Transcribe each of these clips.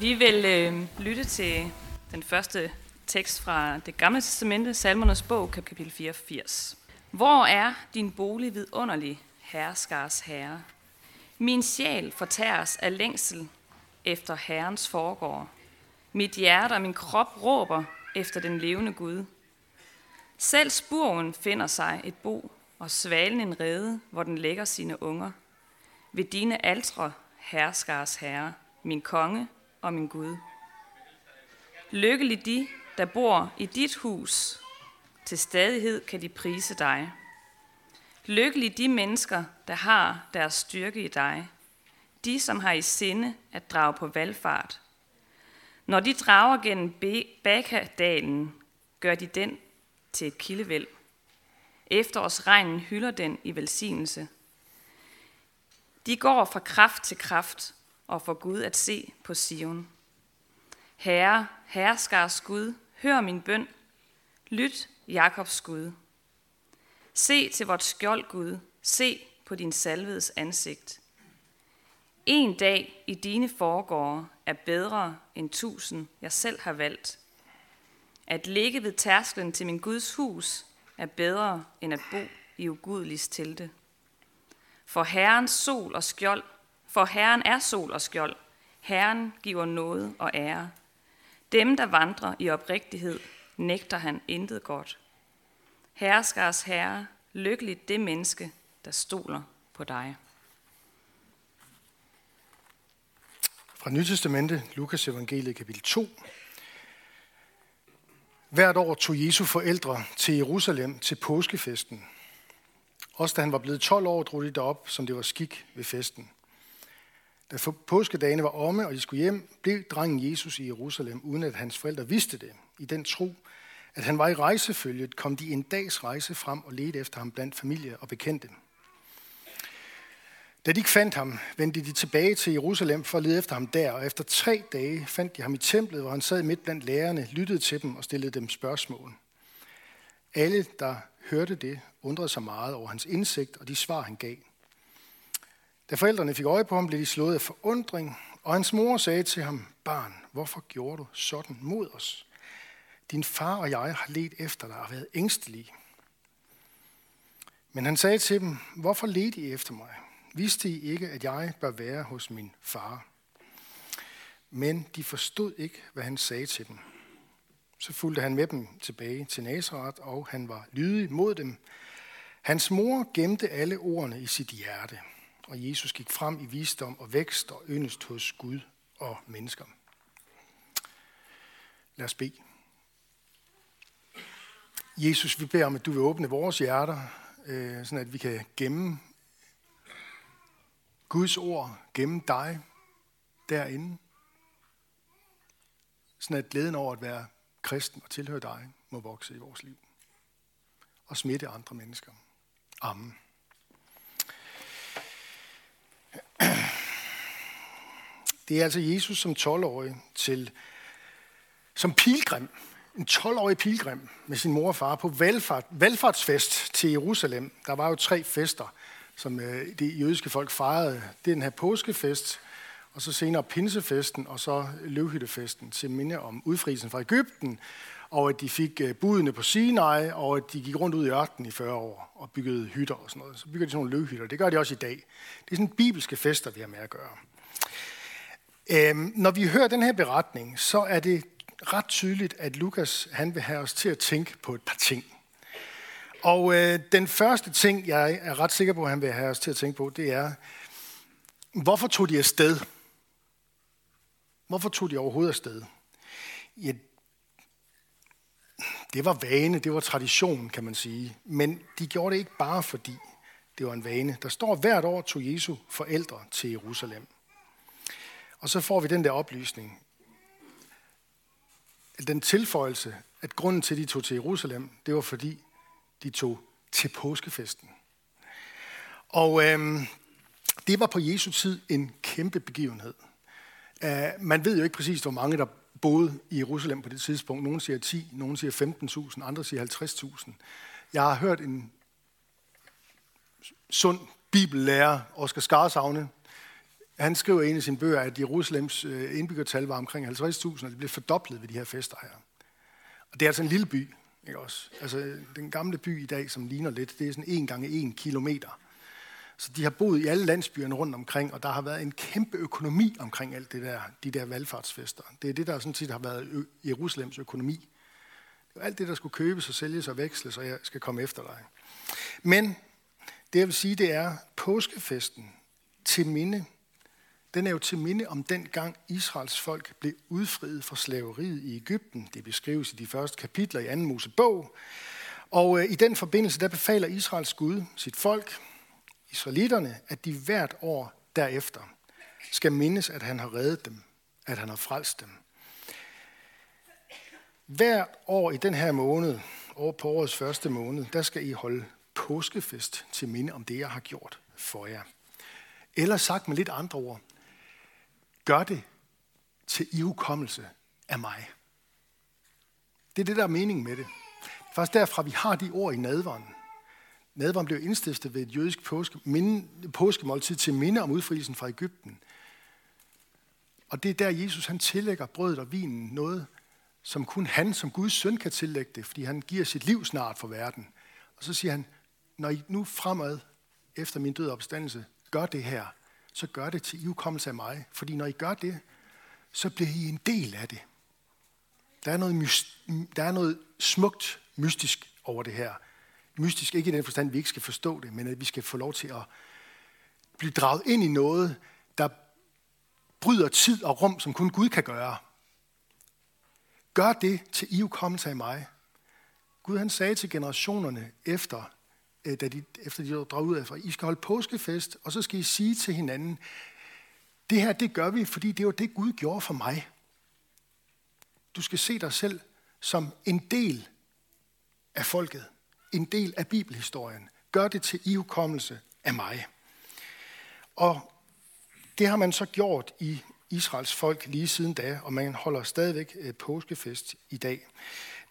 Vi vil øh, lytte til den første tekst fra det gamle testamente, Salmernes bog, kapitel 84. Hvor er din bolig vidunderlig, herreskars herre? Min sjæl fortæres af længsel efter Herrens foregår. Mit hjerte og min krop råber efter den levende Gud. Selv spurven finder sig et bo, og svalen en rede, hvor den lægger sine unger. Ved dine altre, herskars herre, min konge og min Gud. Lykkelig de, der bor i dit hus, til stadighed kan de prise dig. Lykkelig de mennesker, der har deres styrke i dig, de som har i sinde at drage på valgfart. Når de drager gennem Bakadalen, gør de den til et kildevæld. Efterårsregnen hylder den i velsignelse. De går fra kraft til kraft og for Gud at se på Sion. Herre, herskars Gud, hør min bøn. Lyt, Jakobs Gud. Se til vort skjold, Gud. Se på din salvedes ansigt. En dag i dine foregårde er bedre end tusind, jeg selv har valgt. At ligge ved tærsklen til min Guds hus er bedre end at bo i ugudeligs telte. For Herrens sol og skjold, for Herren er sol og skjold. Herren giver noget og ære. Dem, der vandrer i oprigtighed, nægter han intet godt. Herskars herre, lykkeligt det menneske, der stoler på dig. Fra Nytestamente, Lukas evangeliet kapitel 2. Hvert år tog Jesu forældre til Jerusalem til påskefesten. Også da han var blevet 12 år, drog de derop, som det var skik ved festen. Da påskedagene var omme, og de skulle hjem, blev drengen Jesus i Jerusalem, uden at hans forældre vidste det. I den tro, at han var i rejsefølget, kom de en dags rejse frem og ledte efter ham blandt familie og bekendte. Da de ikke fandt ham, vendte de tilbage til Jerusalem for at lede efter ham der, og efter tre dage fandt de ham i templet, hvor han sad midt blandt lærerne, lyttede til dem og stillede dem spørgsmål. Alle, der hørte det, undrede sig meget over hans indsigt og de svar, han gav. Da forældrene fik øje på ham, blev de slået af forundring, og hans mor sagde til ham, Barn, hvorfor gjorde du sådan mod os? Din far og jeg har let efter dig og været ængstelige. Men han sagde til dem, Hvorfor ledte I efter mig? Vidste I ikke, at jeg bør være hos min far? Men de forstod ikke, hvad han sagde til dem. Så fulgte han med dem tilbage til Nazareth, og han var lydig mod dem. Hans mor gemte alle ordene i sit hjerte, og Jesus gik frem i visdom og vækst og yndest hos Gud og mennesker. Lad os bede. Jesus, vi beder om, at du vil åbne vores hjerter, øh, sådan at vi kan gemme Guds ord, gemme dig derinde. Sådan at glæden over at være kristen og tilhøre dig må vokse i vores liv. Og smitte andre mennesker. Amen. Det er altså Jesus som 12-årig til, som pilgrim, en 12-årig pilgrim med sin mor og far på valgfart, valgfartsfest til Jerusalem. Der var jo tre fester, som øh, det jødiske folk fejrede. Det er den her påskefest, og så senere pinsefesten, og så løvhyttefesten til minde om udfrielsen fra Ægypten, og at de fik øh, budene på Sinai, og at de gik rundt ud i ørkenen i 40 år og byggede hytter og sådan noget. Så bygger de sådan nogle løvhytter. Det gør de også i dag. Det er sådan bibelske fester, vi har med at gøre. Øhm, når vi hører den her beretning, så er det ret tydeligt, at Lukas han vil have os til at tænke på et par ting. Og øh, den første ting, jeg er ret sikker på, at han vil have os til at tænke på, det er, hvorfor tog de afsted? Hvorfor tog de overhovedet afsted? Ja, det var vane, det var tradition, kan man sige. Men de gjorde det ikke bare fordi det var en vane. Der står, hvert år tog Jesu forældre til Jerusalem. Og så får vi den der oplysning. Den tilføjelse, at grunden til, at de tog til Jerusalem, det var fordi, de tog til påskefesten. Og øhm, det var på Jesu tid en kæmpe begivenhed. Uh, man ved jo ikke præcis, hvor mange der boede i Jerusalem på det tidspunkt. Nogle siger 10, nogle siger 15.000, andre siger 50.000. Jeg har hørt en sund bibellærer, Oscar Skarsavne, han skriver i en af sine bøger, at Jerusalems øh, indbyggertal var omkring 50.000, og det blev fordoblet ved de her fester her. Og det er altså en lille by, ikke også? Altså, den gamle by i dag, som ligner lidt, det er sådan en gange en kilometer. Så de har boet i alle landsbyerne rundt omkring, og der har været en kæmpe økonomi omkring alt det der, de der valgfartsfester. Det er det, der sådan set har været Jerusalems økonomi. Det er alt det, der skulle købes og sælges og veksles, og jeg skal komme efter dig. Men det jeg vil sige, det er påskefesten til minde. Den er jo til minde om den gang Israels folk blev udfriet fra slaveriet i Ægypten. Det beskrives i de første kapitler i 2. Mosebog. Og øh, i den forbindelse, der befaler Israels Gud sit folk, israelitterne, at de hvert år derefter skal mindes, at han har reddet dem, at han har frelst dem. Hver år i den her måned, over på årets første måned, der skal I holde påskefest til minde om det, jeg har gjort for jer. Eller sagt med lidt andre ord, gør det til ihukommelse af mig. Det er det, der er meningen med det. Først derfra, vi har de ord i nadveren. Nadveren blev indstiftet ved et jødisk påske, minde, påskemåltid til minde om udfrielsen fra Ægypten. Og det er der, Jesus han tillægger brødet og vinen noget, som kun han som Guds søn kan tillægge det, fordi han giver sit liv snart for verden. Og så siger han, når I nu fremad efter min død opstandelse gør det her, så gør det til ihukommelse af mig. Fordi når I gør det, så bliver I en del af det. Der er noget, myst- der er noget smukt mystisk over det her. Mystisk ikke i den forstand, at vi ikke skal forstå det, men at vi skal få lov til at blive draget ind i noget, der bryder tid og rum, som kun Gud kan gøre. Gør det til ihukommelse af mig. Gud han sagde til generationerne efter, Øh, da de, efter de drog ud af, I skal holde påskefest, og så skal I sige til hinanden, det her, det gør vi, fordi det var det, Gud gjorde for mig. Du skal se dig selv som en del af folket, en del af bibelhistorien. Gør det til ihukommelse af mig. Og det har man så gjort i Israels folk lige siden da, og man holder stadigvæk øh, påskefest i dag.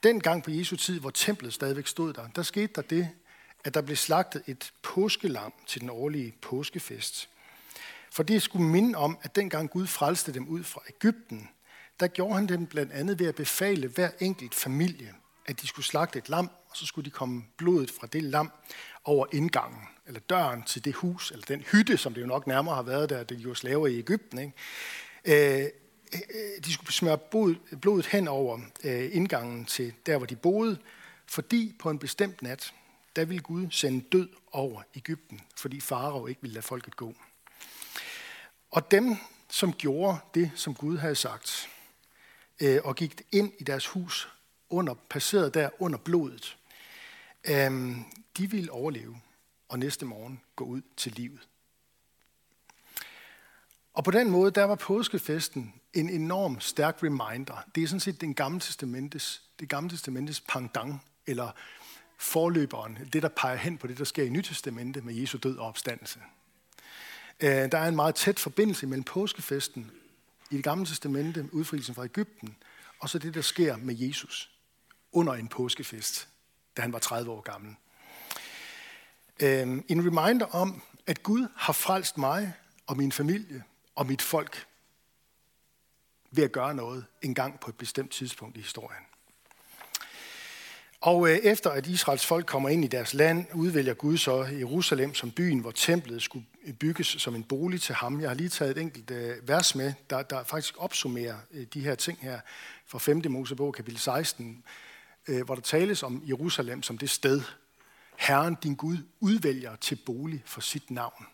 Den gang på Jesu tid, hvor templet stadigvæk stod der, der skete der det, at der blev slagtet et påskelam til den årlige påskefest. For det skulle minde om, at dengang Gud frelste dem ud fra Ægypten, der gjorde han dem blandt andet ved at befale hver enkelt familie, at de skulle slagte et lam, og så skulle de komme blodet fra det lam over indgangen, eller døren til det hus, eller den hytte, som det jo nok nærmere har været der, det de var slaver i Ægypten. Ikke? Øh, øh de skulle smøre blodet hen over øh, indgangen til der, hvor de boede, fordi på en bestemt nat, der ville Gud sende død over Ægypten, fordi farao ikke ville lade folket gå. Og dem, som gjorde det, som Gud havde sagt, øh, og gik ind i deres hus, under, passeret der under blodet, øh, de ville overleve og næste morgen gå ud til livet. Og på den måde, der var påskefesten en enorm stærk reminder. Det er sådan set den gamle testamentes, det gamle testamentes pangdang, eller forløberen, det der peger hen på det, der sker i Nytestamentet med Jesu død og opstandelse. Øh, der er en meget tæt forbindelse mellem påskefesten i det gamle testamente, udfrielsen fra Ægypten, og så det, der sker med Jesus under en påskefest, da han var 30 år gammel. Øh, en reminder om, at Gud har frelst mig og min familie og mit folk ved at gøre noget en gang på et bestemt tidspunkt i historien. Og øh, efter at Israels folk kommer ind i deres land, udvælger Gud så Jerusalem som byen, hvor templet skulle øh, bygges som en bolig til ham. Jeg har lige taget et enkelt øh, vers med, der, der faktisk opsummerer øh, de her ting her fra 5. Mosebog, kapitel 16, øh, hvor der tales om Jerusalem som det sted, Herren din Gud udvælger til bolig for sit navn.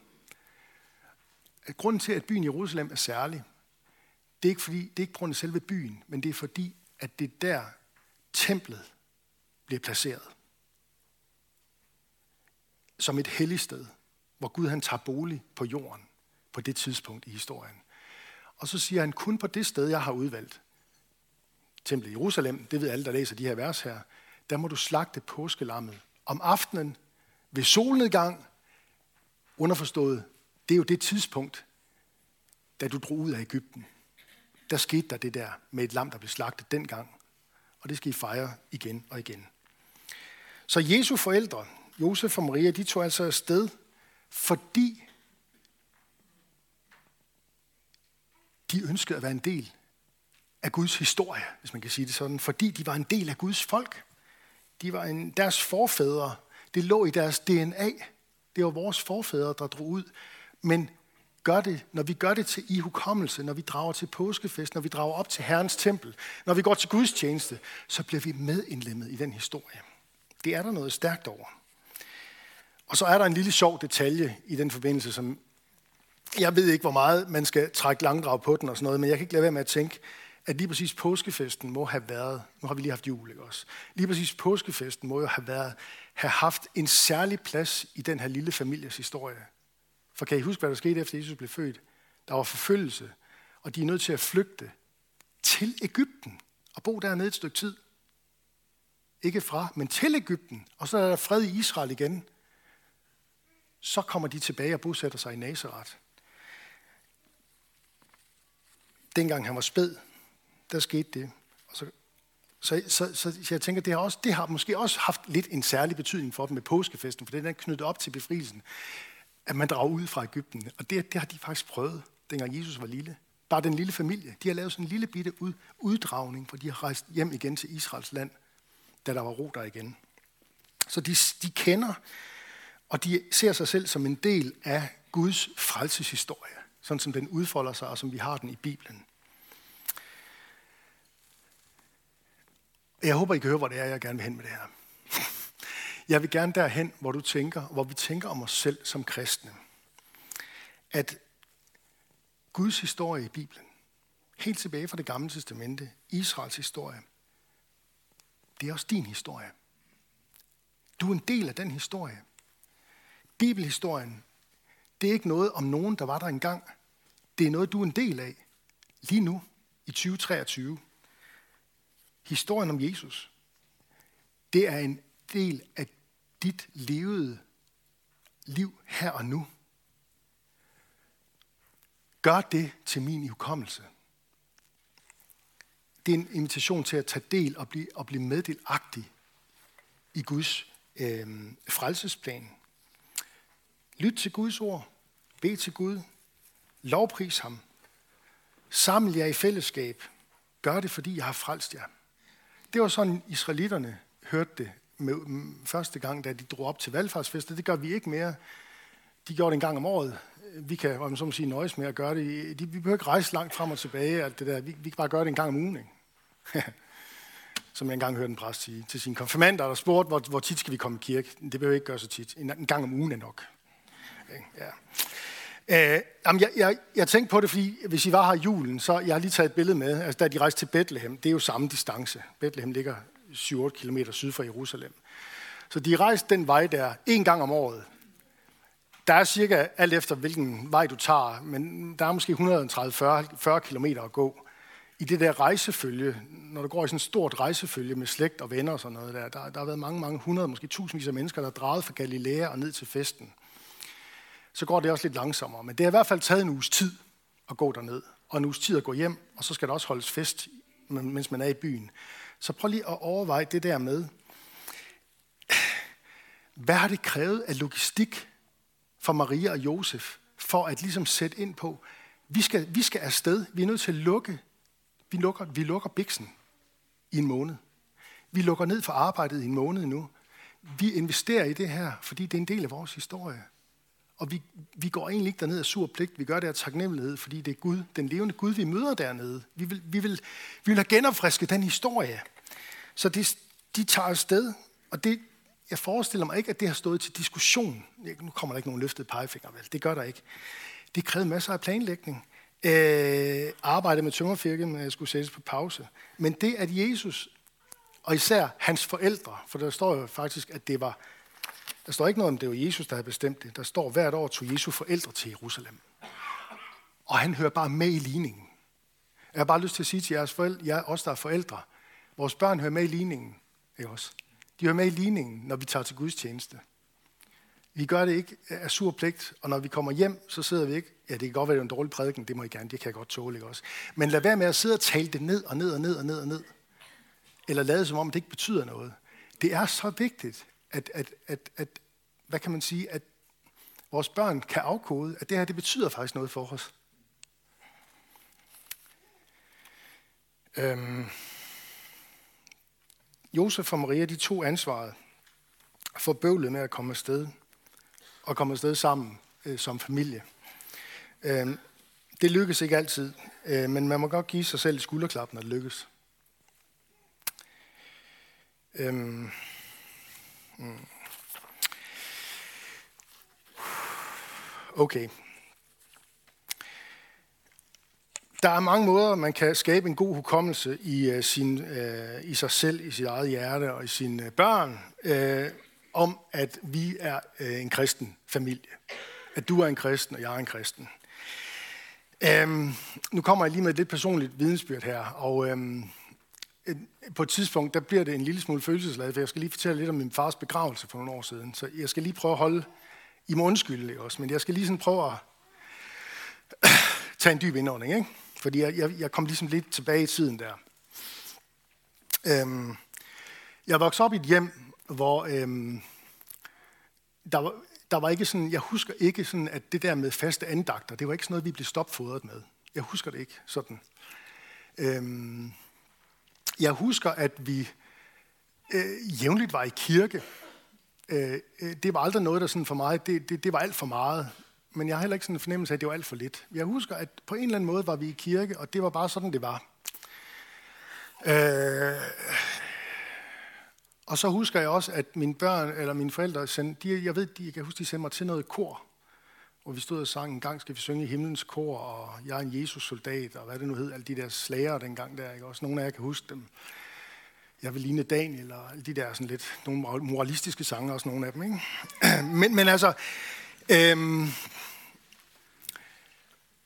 Grunden til, at byen Jerusalem er særlig, det er ikke, fordi, det er ikke på grund af selve byen, men det er fordi, at det er der templet bliver placeret. Som et helligt sted, hvor Gud han tager bolig på jorden på det tidspunkt i historien. Og så siger han, kun på det sted, jeg har udvalgt, templet i Jerusalem, det ved alle, der læser de her vers her, der må du slagte påskelammet om aftenen ved solnedgang, underforstået, det er jo det tidspunkt, da du drog ud af Ægypten. Der skete der det der med et lam, der blev slagtet dengang. Og det skal I fejre igen og igen. Så Jesu forældre, Josef og Maria, de tog altså afsted, fordi de ønskede at være en del af Guds historie, hvis man kan sige det sådan, fordi de var en del af Guds folk. De var en, deres forfædre, det lå i deres DNA. Det var vores forfædre, der drog ud. Men gør det, når vi gør det til ihukommelse, når vi drager til påskefest, når vi drager op til Herrens tempel, når vi går til Guds tjeneste, så bliver vi medindlemmet i den historie. Det er der noget stærkt over. Og så er der en lille sjov detalje i den forbindelse, som jeg ved ikke, hvor meget man skal trække langdrag på den og sådan noget, men jeg kan ikke lade være med at tænke, at lige præcis påskefesten må have været, nu har vi lige haft jul, ikke også? Lige præcis påskefesten må jo have, været, have haft en særlig plads i den her lille families historie. For kan I huske, hvad der skete efter Jesus blev født? Der var forfølgelse, og de er nødt til at flygte til Ægypten og bo dernede et stykke tid. Ikke fra, men til Ægypten. Og så er der fred i Israel igen. Så kommer de tilbage og bosætter sig i Nazareth. Dengang han var spæd, der skete det. Og så, så, så, så, så jeg tænker, det har, også, det har måske også haft lidt en særlig betydning for dem med påskefesten, for den er knyttet op til befrielsen, at man drager ud fra Ægypten. Og det, det har de faktisk prøvet, dengang Jesus var lille. Bare den lille familie. De har lavet sådan en lille bitte ud, uddragning, for de har rejst hjem igen til Israels land, da der var ro der igen. Så de, de kender, og de ser sig selv som en del af Guds frelseshistorie, sådan som den udfolder sig, og som vi har den i Bibelen. Jeg håber, I kan høre, hvor det er, jeg gerne vil hen med det her. Jeg vil gerne derhen, hvor du tænker, hvor vi tænker om os selv som kristne. At Guds historie i Bibelen, helt tilbage fra det gamle testamente, Israels historie, det er også din historie. Du er en del af den historie. Bibelhistorien, det er ikke noget om nogen, der var der engang. Det er noget, du er en del af lige nu i 2023 historien om Jesus, det er en del af dit levede liv her og nu. Gør det til min hukommelse. Det er en invitation til at tage del og blive, og blive meddelagtig i Guds øh, frelsesplan. Lyt til Guds ord. Bed til Gud. Lovpris ham. Saml jer i fællesskab. Gør det, fordi jeg har frelst jer. Det var sådan, israelitterne hørte det med, mm, første gang, da de drog op til valgfartsfester. Det gør vi ikke mere. De gjorde det en gang om året. Vi kan, om så må sige, nøjes med at gøre det. De, vi behøver ikke rejse langt frem og tilbage. Alt det der. Vi, vi kan bare gøre det en gang om ugen. Ikke? Som jeg engang hørte en præst sige til sine konfirmander, der spurgte, hvor, hvor tit skal vi komme i kirke. Det behøver ikke gøre så tit. En, en gang om ugen er nok. Ja. Øh, jamen, jeg, jeg, jeg tænkte på det, fordi hvis I var her i julen, så jeg har lige taget et billede med, altså da de rejste til Bethlehem, det er jo samme distance. Bethlehem ligger 7-8 km syd for Jerusalem. Så de rejste den vej der en gang om året. Der er cirka, alt efter hvilken vej du tager, men der er måske 130-40 km at gå. I det der rejsefølge, når du går i sådan et stort rejsefølge med slægt og venner og sådan noget der, der, der har været mange, mange hundrede, måske tusindvis af mennesker, der er draget fra Galilea og ned til festen så går det også lidt langsommere. Men det har i hvert fald taget en uges tid at gå derned, og en uges tid at gå hjem, og så skal der også holdes fest, mens man er i byen. Så prøv lige at overveje det der med, hvad har det krævet af logistik for Maria og Josef, for at ligesom sætte ind på, vi skal, vi skal afsted, vi er nødt til at lukke, vi lukker, vi lukker biksen i en måned. Vi lukker ned for arbejdet i en måned nu. Vi investerer i det her, fordi det er en del af vores historie. Og vi, vi går egentlig ikke derned af sur pligt, vi gør det af taknemmelighed, fordi det er Gud, den levende Gud, vi møder dernede. Vi vil, vi vil, vi vil have genopfrisket den historie. Så det, de tager afsted, og det, jeg forestiller mig ikke, at det har stået til diskussion. Nu kommer der ikke nogen løftet pegefinger, vel? Det gør der ikke. Det krævede masser af planlægning. Øh, arbejde med tømmerfirken, men jeg skulle sættes på pause. Men det, at Jesus, og især hans forældre, for der står jo faktisk, at det var der står ikke noget om, det var Jesus, der havde bestemt det. Der står, hvert år tog Jesu forældre til Jerusalem. Og han hører bare med i ligningen. Jeg har bare lyst til at sige til jeres forældre, jer os, der er forældre, vores børn hører med i ligningen. Ikke også? De hører med i ligningen, når vi tager til Guds tjeneste. Vi gør det ikke af sur pligt, og når vi kommer hjem, så sidder vi ikke, ja, det kan godt være, det er en dårlig prædiken, det må I gerne, det kan jeg godt tåle, ikke også? Men lad være med at sidde og tale det ned og ned og ned og ned og ned. Eller lade som om, det ikke betyder noget. Det er så vigtigt, at, at, at, at hvad kan man sige, at vores børn kan afkode, at det her, det betyder faktisk noget for os. Øhm, Josef og Maria, de tog ansvaret for bøvlet med at komme afsted, og komme afsted sammen øh, som familie. Øh, det lykkes ikke altid, øh, men man må godt give sig selv skulderklap, når det lykkes. Øh, mm. Okay. Der er mange måder, man kan skabe en god hukommelse i, uh, sin, uh, i sig selv, i sit eget hjerte og i sine øh, børn, uh, om at vi er uh, en kristen familie. At du er en kristen, og jeg er en kristen. Um, nu kommer jeg lige med et lidt personligt vidensbyrd her, og um, på et tidspunkt, der bliver det en lille smule følelsesladet, for jeg skal lige fortælle lidt om min fars begravelse for nogle år siden. Så jeg skal lige prøve at holde, I må undskylde også, men jeg skal lige sådan prøve at tage en dyb indånding, ikke? Fordi jeg, jeg, jeg kom ligesom lidt tilbage i tiden der. Øhm, jeg voksede op i et hjem, hvor øhm, der, var, der var ikke sådan, jeg husker ikke sådan, at det der med faste andagter, det var ikke sådan noget, vi blev stopfodret med. Jeg husker det ikke sådan. Øhm, jeg husker, at vi øh, jævnligt var i kirke. Øh, øh, det var aldrig noget, der sådan for mig, det, det, det var alt for meget men jeg har heller ikke sådan en fornemmelse af, at det var alt for lidt. Jeg husker, at på en eller anden måde var vi i kirke, og det var bare sådan, det var. Øh, og så husker jeg også, at mine børn, eller mine forældre, sendte, de, jeg ved, de, jeg kan huske, de sendte mig til noget kor, hvor vi stod og sang, en gang skal vi synge i himlens kor, og jeg er en Jesus-soldat, og hvad det nu hed, alle de der slager dengang der, ikke? Også nogle af jer kan huske dem. Jeg vil ligne Daniel, og alle de der sådan lidt, nogle moralistiske sange, også nogle af dem, ikke? Men, men altså, øhm,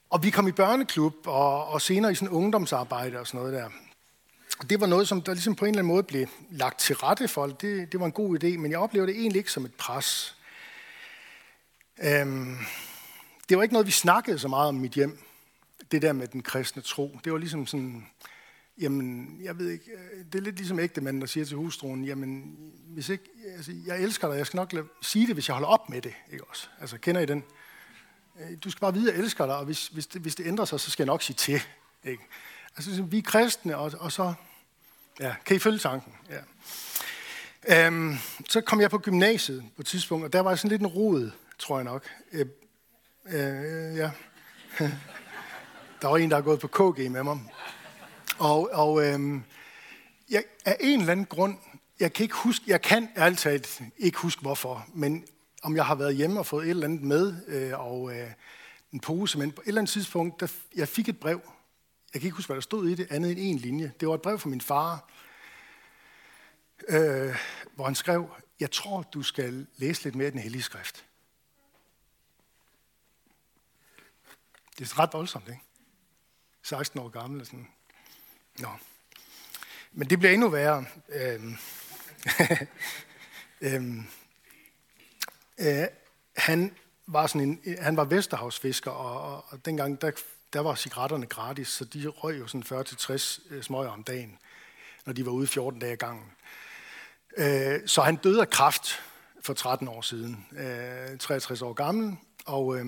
og vi kom i børneklub, og, og senere i sådan ungdomsarbejde og sådan noget der. Det var noget, som der ligesom på en eller anden måde blev lagt til rette for. Det, det var en god idé, men jeg oplevede det egentlig ikke som et pres. Øhm, det var ikke noget, vi snakkede så meget om mit hjem. Det der med den kristne tro. Det var ligesom sådan, jamen, jeg ved ikke, øh, det er lidt ligesom ægte manden, der siger til hustruen, jamen, hvis ikke, altså, jeg elsker dig, jeg skal nok lade, sige det, hvis jeg holder op med det. Ikke også? Altså, kender I den? Øh, du skal bare vide, at jeg elsker dig, og hvis, hvis, det, hvis det ændrer sig, så skal jeg nok sige til. Ikke? Altså, ligesom, vi er kristne, og, og så... Ja, kan I følge tanken? Ja. Øhm, så kom jeg på gymnasiet på et tidspunkt, og der var sådan lidt en rod, tror jeg nok. Øh, øh, ja. der var en, der har gået på KG med mig. Og, og øhm, jeg, af en eller anden grund, jeg kan ikke huske, jeg kan ærligt talt ikke huske hvorfor, men om jeg har været hjemme og fået et eller andet med, øh, og øh, en pose, men på et eller andet tidspunkt, der, jeg fik et brev. Jeg kan ikke huske, hvad der stod i det, andet end en linje. Det var et brev fra min far, øh, hvor han skrev, jeg tror, du skal læse lidt mere i den hellige skrift. Det er ret voldsomt, ikke? 16 år gammel. Sådan. Nå. Men det bliver endnu værre. Øhm. øhm. Øh, han var sådan en, øh, han var Vesterhavsfisker, og, og, og dengang der, der var cigaretterne gratis, så de røg jo sådan 40-60 øh, smøger om dagen, når de var ude 14 dage gangen. Øh, så han døde af kræft for 13 år siden, øh, 63 år gammel, og øh,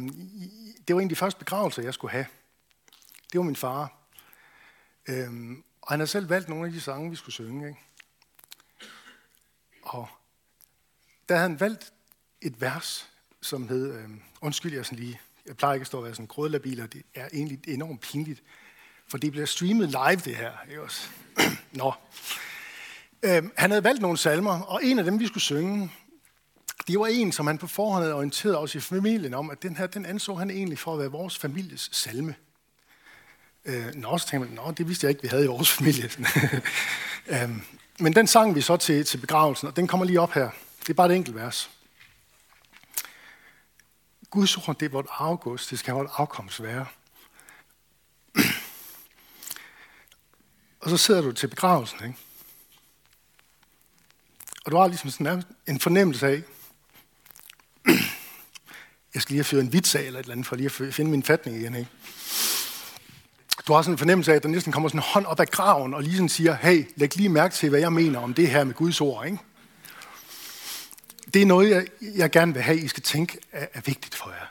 det var en af de første begravelser, jeg skulle have. Det var min far. Øh, og han har selv valgt nogle af de sange, vi skulle synge. Ikke? Og da han valgt et vers, som hed, øh, undskyld jeg sådan lige, jeg plejer ikke at stå og være sådan grødlabil, og det er egentlig enormt pinligt, for det bliver streamet live det her, ikke også? Nå. Øh, han havde valgt nogle salmer, og en af dem, vi skulle synge, det var en, som han på forhånd havde orienteret os i familien om, at den her, den anså han egentlig for at være vores families salme. Øh, nå, så tænkte man, nå, det vidste jeg ikke, vi havde i vores familie. øh, men den sang vi så til, til begravelsen, og den kommer lige op her. Det er bare et enkelt vers. Guds ord, det er vort afgås, det skal vort afkomst være. Og så sidder du til begravelsen, ikke? Og du har ligesom sådan en fornemmelse af, jeg skal lige have fyret en vits af eller et eller andet, for lige at finde min fatning igen, ikke? Du har sådan en fornemmelse af, at der næsten kommer sådan en hånd op af graven, og lige sådan siger, hey, læg lige mærke til, hvad jeg mener om det her med Guds ord, ikke? Det er noget, jeg, jeg gerne vil have, I skal tænke er, er vigtigt for jer.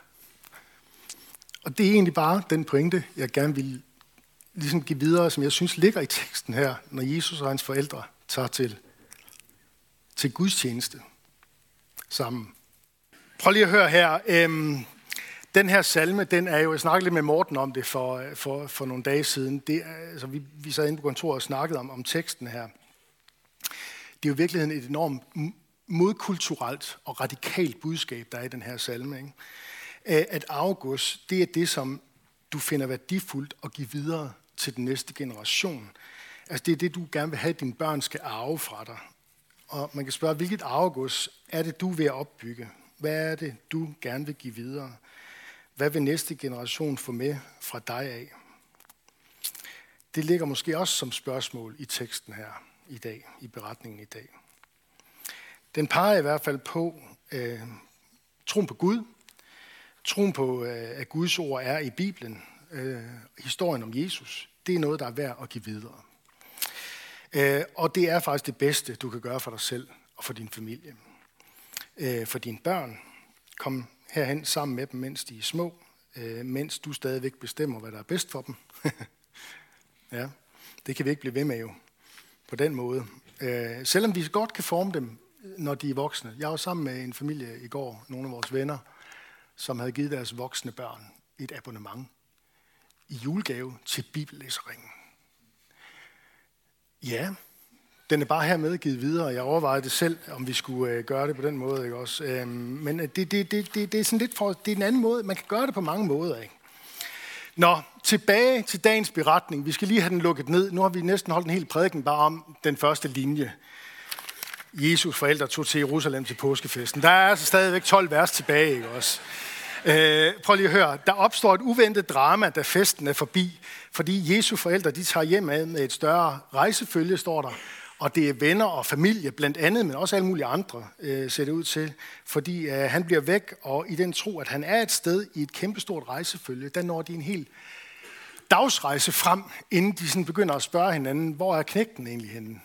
Og det er egentlig bare den pointe, jeg gerne vil ligesom give videre, som jeg synes ligger i teksten her, når Jesus og hans forældre tager til, til Guds tjeneste sammen. Prøv lige at høre her. Øhm, den her salme, den er jo, jeg snakkede lidt med Morten om det for, øh, for, for nogle dage siden. Det er, altså, vi, vi sad inde på kontoret og snakkede om, om teksten her. Det er jo i virkeligheden et enormt modkulturelt og radikalt budskab, der er i den her salme. Ikke? At August, det er det, som du finder værdifuldt at give videre til den næste generation. Altså det er det, du gerne vil have, at dine børn skal arve fra dig. Og man kan spørge, hvilket arvegods er det, du vil opbygge? Hvad er det, du gerne vil give videre? Hvad vil næste generation få med fra dig af? Det ligger måske også som spørgsmål i teksten her i dag, i beretningen i dag. Den peger i hvert fald på øh, troen på Gud, troen på, øh, at Guds ord er i Bibelen, øh, historien om Jesus, det er noget, der er værd at give videre. Øh, og det er faktisk det bedste, du kan gøre for dig selv og for din familie. Øh, for dine børn, kom herhen sammen med dem, mens de er små, øh, mens du stadigvæk bestemmer, hvad der er bedst for dem. ja, det kan vi ikke blive ved med jo, på den måde. Øh, selvom vi godt kan forme dem, når de er voksne. Jeg var sammen med en familie i går, nogle af vores venner, som havde givet deres voksne børn et abonnement i julegave til bibellæseringen. Ja, den er bare hermed givet videre. Jeg overvejede det selv, om vi skulle øh, gøre det på den måde. Ikke også? Øhm, men øh, det, det, det, det, det, er sådan lidt for, det er en anden måde. Man kan gøre det på mange måder. Ikke? Nå, tilbage til dagens beretning. Vi skal lige have den lukket ned. Nu har vi næsten holdt en hel prædiken bare om den første linje. Jesus forældre tog til Jerusalem til påskefesten. Der er altså stadigvæk 12 vers tilbage, ikke også? Øh, prøv lige at høre. Der opstår et uventet drama, da festen er forbi, fordi Jesu forældre de tager hjem med et større rejsefølge, står der. Og det er venner og familie blandt andet, men også alle mulige andre, øh, ser det ud til. Fordi øh, han bliver væk, og i den tro, at han er et sted i et kæmpestort rejsefølge, der når de en hel dagsrejse frem, inden de sådan begynder at spørge hinanden, hvor er knægten egentlig henne?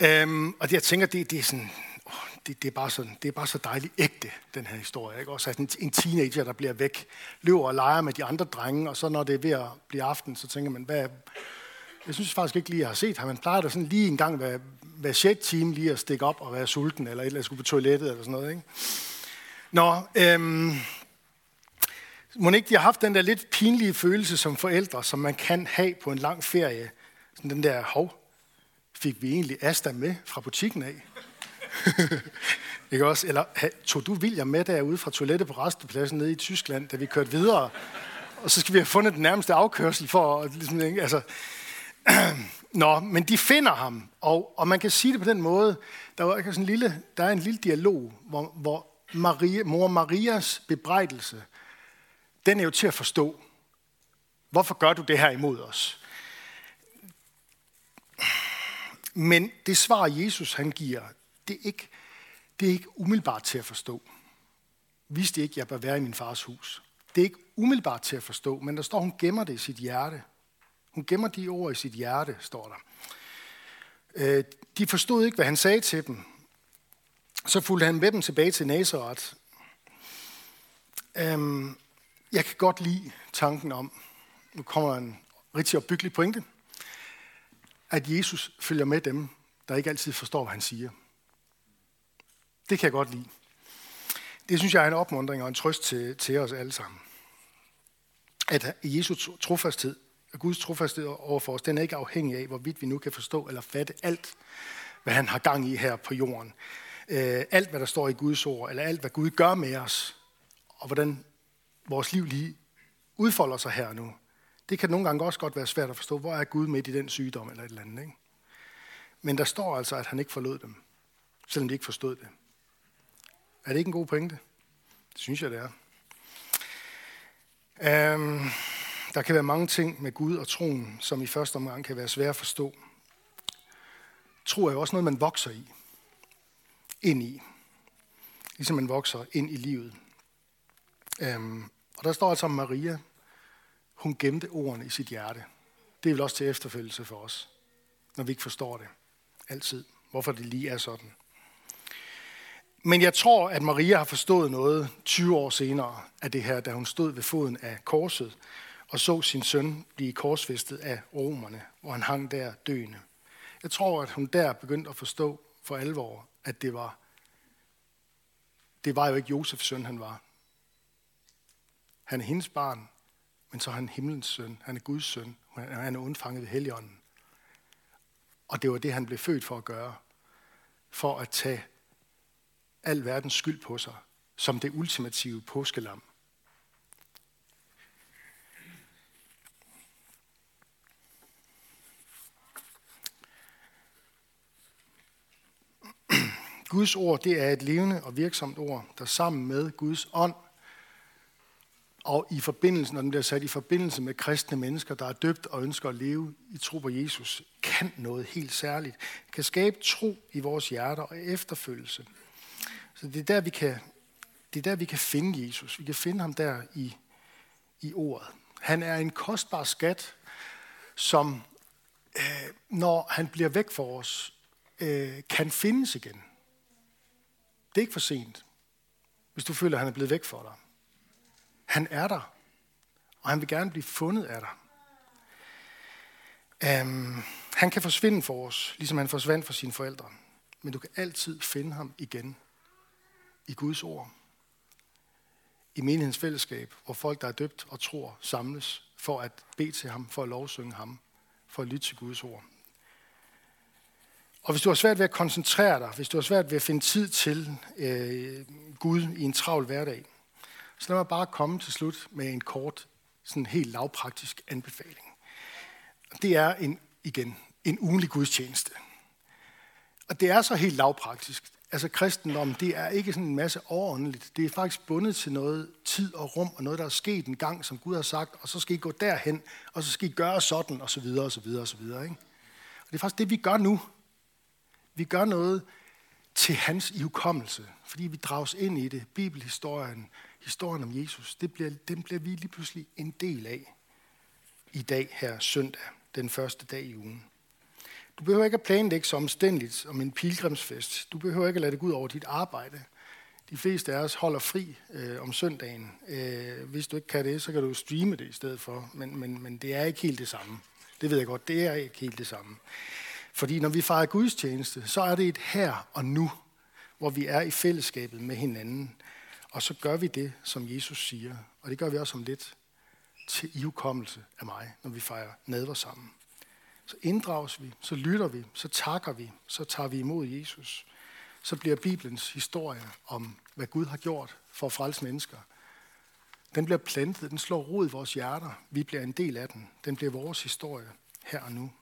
Øhm, og jeg tænker, det, det er sådan, åh, det, det, er bare så, det er bare så dejligt ægte, den her historie. Ikke? Også at en, en teenager, der bliver væk, løber og leger med de andre drenge, og så når det er ved at blive aften, så tænker man, hvad, jeg synes faktisk ikke lige, jeg har set ham. Man plejer da sådan lige en gang hver, hver 6 time lige at stikke op og være sulten, eller et eller andet skulle på toilettet, eller sådan noget. Ikke? Nå, øhm, må ikke de har haft den der lidt pinlige følelse som forældre, som man kan have på en lang ferie. Sådan den der, hov, fik vi egentlig Asta med fra butikken af? ikke også? Eller tog du William med derude fra toilettet på restepladsen nede i Tyskland, da vi kørte videre? Og så skal vi have fundet den nærmeste afkørsel for... at Ligesom, altså, Nå, men de finder ham, og, og man kan sige det på den måde, der er, sådan en lille, der er en lille dialog, hvor, hvor Maria, mor Marias bebrejdelse, den er jo til at forstå. Hvorfor gør du det her imod os? Men det svar, Jesus han giver, det er ikke, det er ikke umiddelbart til at forstå. Vidste ikke, jeg bør være i min fars hus. Det er ikke umiddelbart til at forstå, men der står, hun gemmer det i sit hjerte. Hun gemmer de ord i sit hjerte, står der. Øh, de forstod ikke, hvad han sagde til dem. Så fulgte han med dem tilbage til Nazareth. Øhm, jeg kan godt lide tanken om, nu kommer en rigtig opbyggelig pointe, at Jesus følger med dem, der ikke altid forstår, hvad han siger. Det kan jeg godt lide. Det synes jeg er en opmuntring og en trøst til, til os alle sammen. At Jesus trofasthed at Guds trofasthed over for os, den er ikke afhængig af, hvorvidt vi nu kan forstå eller fatte alt, hvad han har gang i her på jorden. Øh, alt, hvad der står i Guds ord, eller alt, hvad Gud gør med os, og hvordan vores liv lige udfolder sig her nu. Det kan nogle gange også godt være svært at forstå, hvor er Gud midt i den sygdom eller et eller andet. Ikke? Men der står altså, at han ikke forlod dem, selvom de ikke forstod det. Er det ikke en god pointe? Det synes jeg, det er. Øhm, der kan være mange ting med Gud og troen, som i første omgang kan være svære at forstå. Tro er jo også noget, man vokser i. Ind i. Ligesom man vokser ind i livet. Øhm, og der står altså om Maria. Hun gemte ordene i sit hjerte. Det er vel også til efterfølgelse for os, når vi ikke forstår det. Altid. Hvorfor det lige er sådan. Men jeg tror, at Maria har forstået noget 20 år senere af det her, da hun stod ved foden af korset og så sin søn blive korsfæstet af romerne, hvor han hang der døende. Jeg tror, at hun der begyndte at forstå for alvor, at det var, det var jo ikke Josefs søn, han var. Han er hendes barn, men så er han himlens søn. Han er Guds søn. Han er undfanget ved heligånden. Og det var det, han blev født for at gøre. For at tage al verdens skyld på sig, som det ultimative påskelam. Guds ord, det er et levende og virksomt ord, der sammen med Guds ånd og i forbindelse, når den bliver sat i forbindelse med kristne mennesker, der er døbt og ønsker at leve i tro på Jesus, kan noget helt særligt. Kan skabe tro i vores hjerter og efterfølgelse. Så det er der, vi kan, det er der, vi kan finde Jesus. Vi kan finde ham der i, i ordet. Han er en kostbar skat, som øh, når han bliver væk for os, øh, kan findes igen. Det er ikke for sent, hvis du føler, at han er blevet væk for dig. Han er der, og han vil gerne blive fundet af dig. Um, han kan forsvinde for os, ligesom han forsvandt for sine forældre. Men du kan altid finde ham igen i Guds ord. I menighedens fællesskab, hvor folk, der er døbt og tror, samles for at bede til ham, for at lovsynge ham, for at lytte til Guds ord. Og hvis du har svært ved at koncentrere dig, hvis du har svært ved at finde tid til øh, Gud i en travl hverdag, så lad mig bare komme til slut med en kort, sådan helt lavpraktisk anbefaling. Det er en, igen en ugenlig gudstjeneste. Og det er så helt lavpraktisk. Altså kristendom, det er ikke sådan en masse overåndeligt. Det er faktisk bundet til noget tid og rum, og noget, der er sket en gang, som Gud har sagt, og så skal I gå derhen, og så skal I gøre sådan, og så videre, og så videre, og så videre. Ikke? Og det er faktisk det, vi gør nu. Vi gør noget til hans ihukommelse, fordi vi drages ind i det. Bibelhistorien, historien om Jesus, det bliver, den bliver vi lige pludselig en del af i dag her søndag, den første dag i ugen. Du behøver ikke at planlægge så omstændigt om en pilgrimsfest. Du behøver ikke at lade det gå ud over dit arbejde. De fleste af os holder fri øh, om søndagen. Øh, hvis du ikke kan det, så kan du streame det i stedet for. Men, men, men det er ikke helt det samme. Det ved jeg godt, det er ikke helt det samme. Fordi når vi fejrer gudstjeneste, så er det et her og nu, hvor vi er i fællesskabet med hinanden. Og så gør vi det, som Jesus siger. Og det gør vi også om lidt til ihukommelse af mig, når vi fejrer nadver sammen. Så inddrages vi, så lytter vi, så takker vi, så tager vi imod Jesus. Så bliver Bibelens historie om, hvad Gud har gjort for at frelse mennesker. Den bliver plantet, den slår rod i vores hjerter. Vi bliver en del af den. Den bliver vores historie her og nu.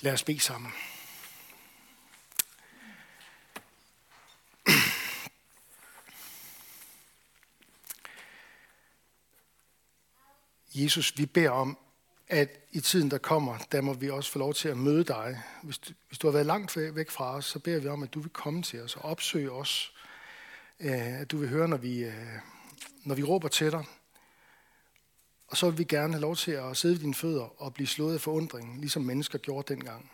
Lad os bede sammen. Jesus, vi beder om, at i tiden, der kommer, der må vi også få lov til at møde dig. Hvis du, hvis du har været langt væk fra os, så beder vi om, at du vil komme til os og opsøge os. Eh, at du vil høre, når vi, eh, når vi råber til dig. Og så vil vi gerne have lov til at sidde ved dine fødder og blive slået af forundring, ligesom mennesker gjorde dengang.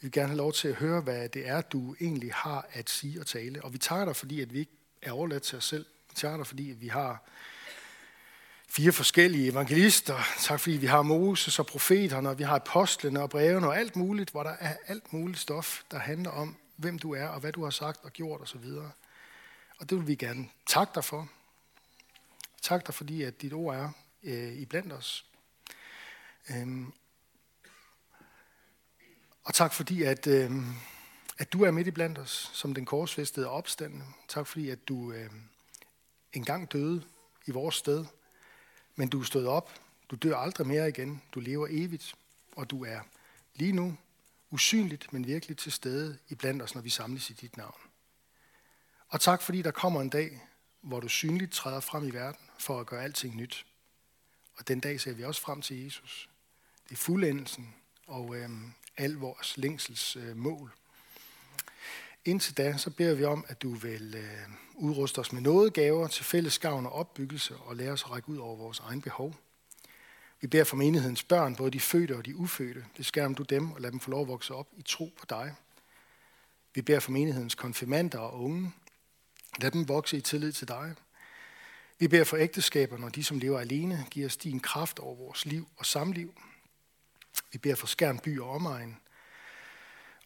Vi vil gerne have lov til at høre, hvad det er, du egentlig har at sige og tale. Og vi takker dig, fordi at vi ikke er overladt til os selv. Vi takker dig, fordi at vi har fire forskellige evangelister. Tak fordi vi har Moses og profeterne, og vi har apostlene og brevene og alt muligt, hvor der er alt muligt stof, der handler om, hvem du er og hvad du har sagt og gjort osv. Og, og det vil vi gerne takke dig for. Tak dig, fordi at dit ord er øh, i blandt os. Øhm, og tak fordi, at, øh, at du er midt i blandt os, som den korsfæstede opstande. Tak fordi, at du øh, engang døde i vores sted, men du er stået op. Du dør aldrig mere igen. Du lever evigt, og du er lige nu usynligt, men virkelig til stede i blandt os, når vi samles i dit navn. Og tak fordi der kommer en dag, hvor du synligt træder frem i verden for at gøre alting nyt. Og den dag ser vi også frem til Jesus. Det er fuldendelsen og øh, al vores længsels øh, mål. Indtil da, så beder vi om, at du vil øh, udruste os med noget gaver til fælles gavn og opbyggelse, og lære os at række ud over vores egen behov. Vi beder for menighedens børn, både de fødte og de ufødte. Det skærm du dem og lad dem få lov at vokse op i tro på dig. Vi beder for menighedens konfirmander og unge. Lad dem vokse i tillid til dig. Vi beder for ægteskaber, når de, som lever alene, giver os din kraft over vores liv og samliv. Vi beder for skærm by og omegn,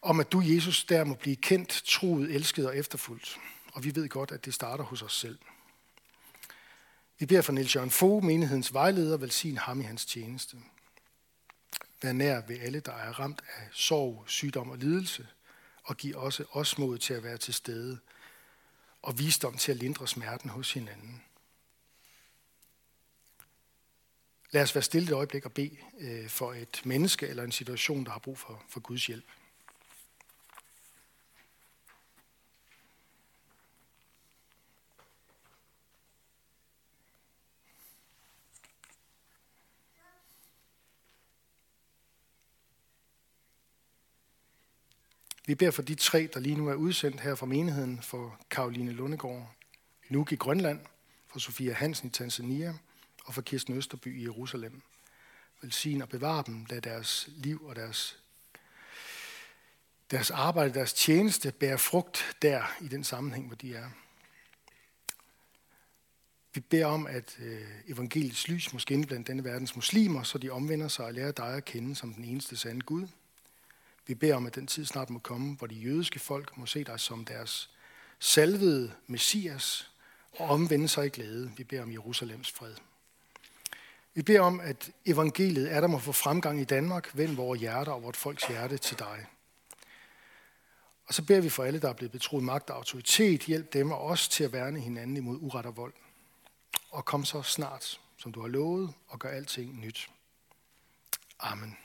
om at du, Jesus, der må blive kendt, troet, elsket og efterfulgt. Og vi ved godt, at det starter hos os selv. Vi beder for Niels Jørgen Fogh, menighedens vejleder, velsign ham i hans tjeneste. Vær nær ved alle, der er ramt af sorg, sygdom og lidelse, og giv også os mod til at være til stede, og visdom til at lindre smerten hos hinanden. Lad os være stille et øjeblik og bede øh, for et menneske eller en situation, der har brug for, for Guds hjælp. Vi beder for de tre, der lige nu er udsendt her fra menigheden, for Karoline Lundegård, Nuuk i Grønland, for Sofia Hansen i Tanzania og for Kirsten Østerby i Jerusalem. Velsign og bevare dem, lad deres liv og deres, deres arbejde, deres tjeneste bære frugt der i den sammenhæng, hvor de er. Vi beder om, at øh, evangeliets lys måske blandt denne verdens muslimer, så de omvender sig og lærer dig at kende som den eneste sande Gud. Vi beder om, at den tid snart må komme, hvor de jødiske folk må se dig som deres salvede messias og omvende sig i glæde. Vi beder om Jerusalems fred. Vi beder om, at evangeliet er der må få fremgang i Danmark. Vend vores hjerter og vort folks hjerte til dig. Og så beder vi for alle, der er blevet betroet magt og autoritet. Hjælp dem og os til at værne hinanden imod uret og vold. Og kom så snart, som du har lovet, og gør alting nyt. Amen.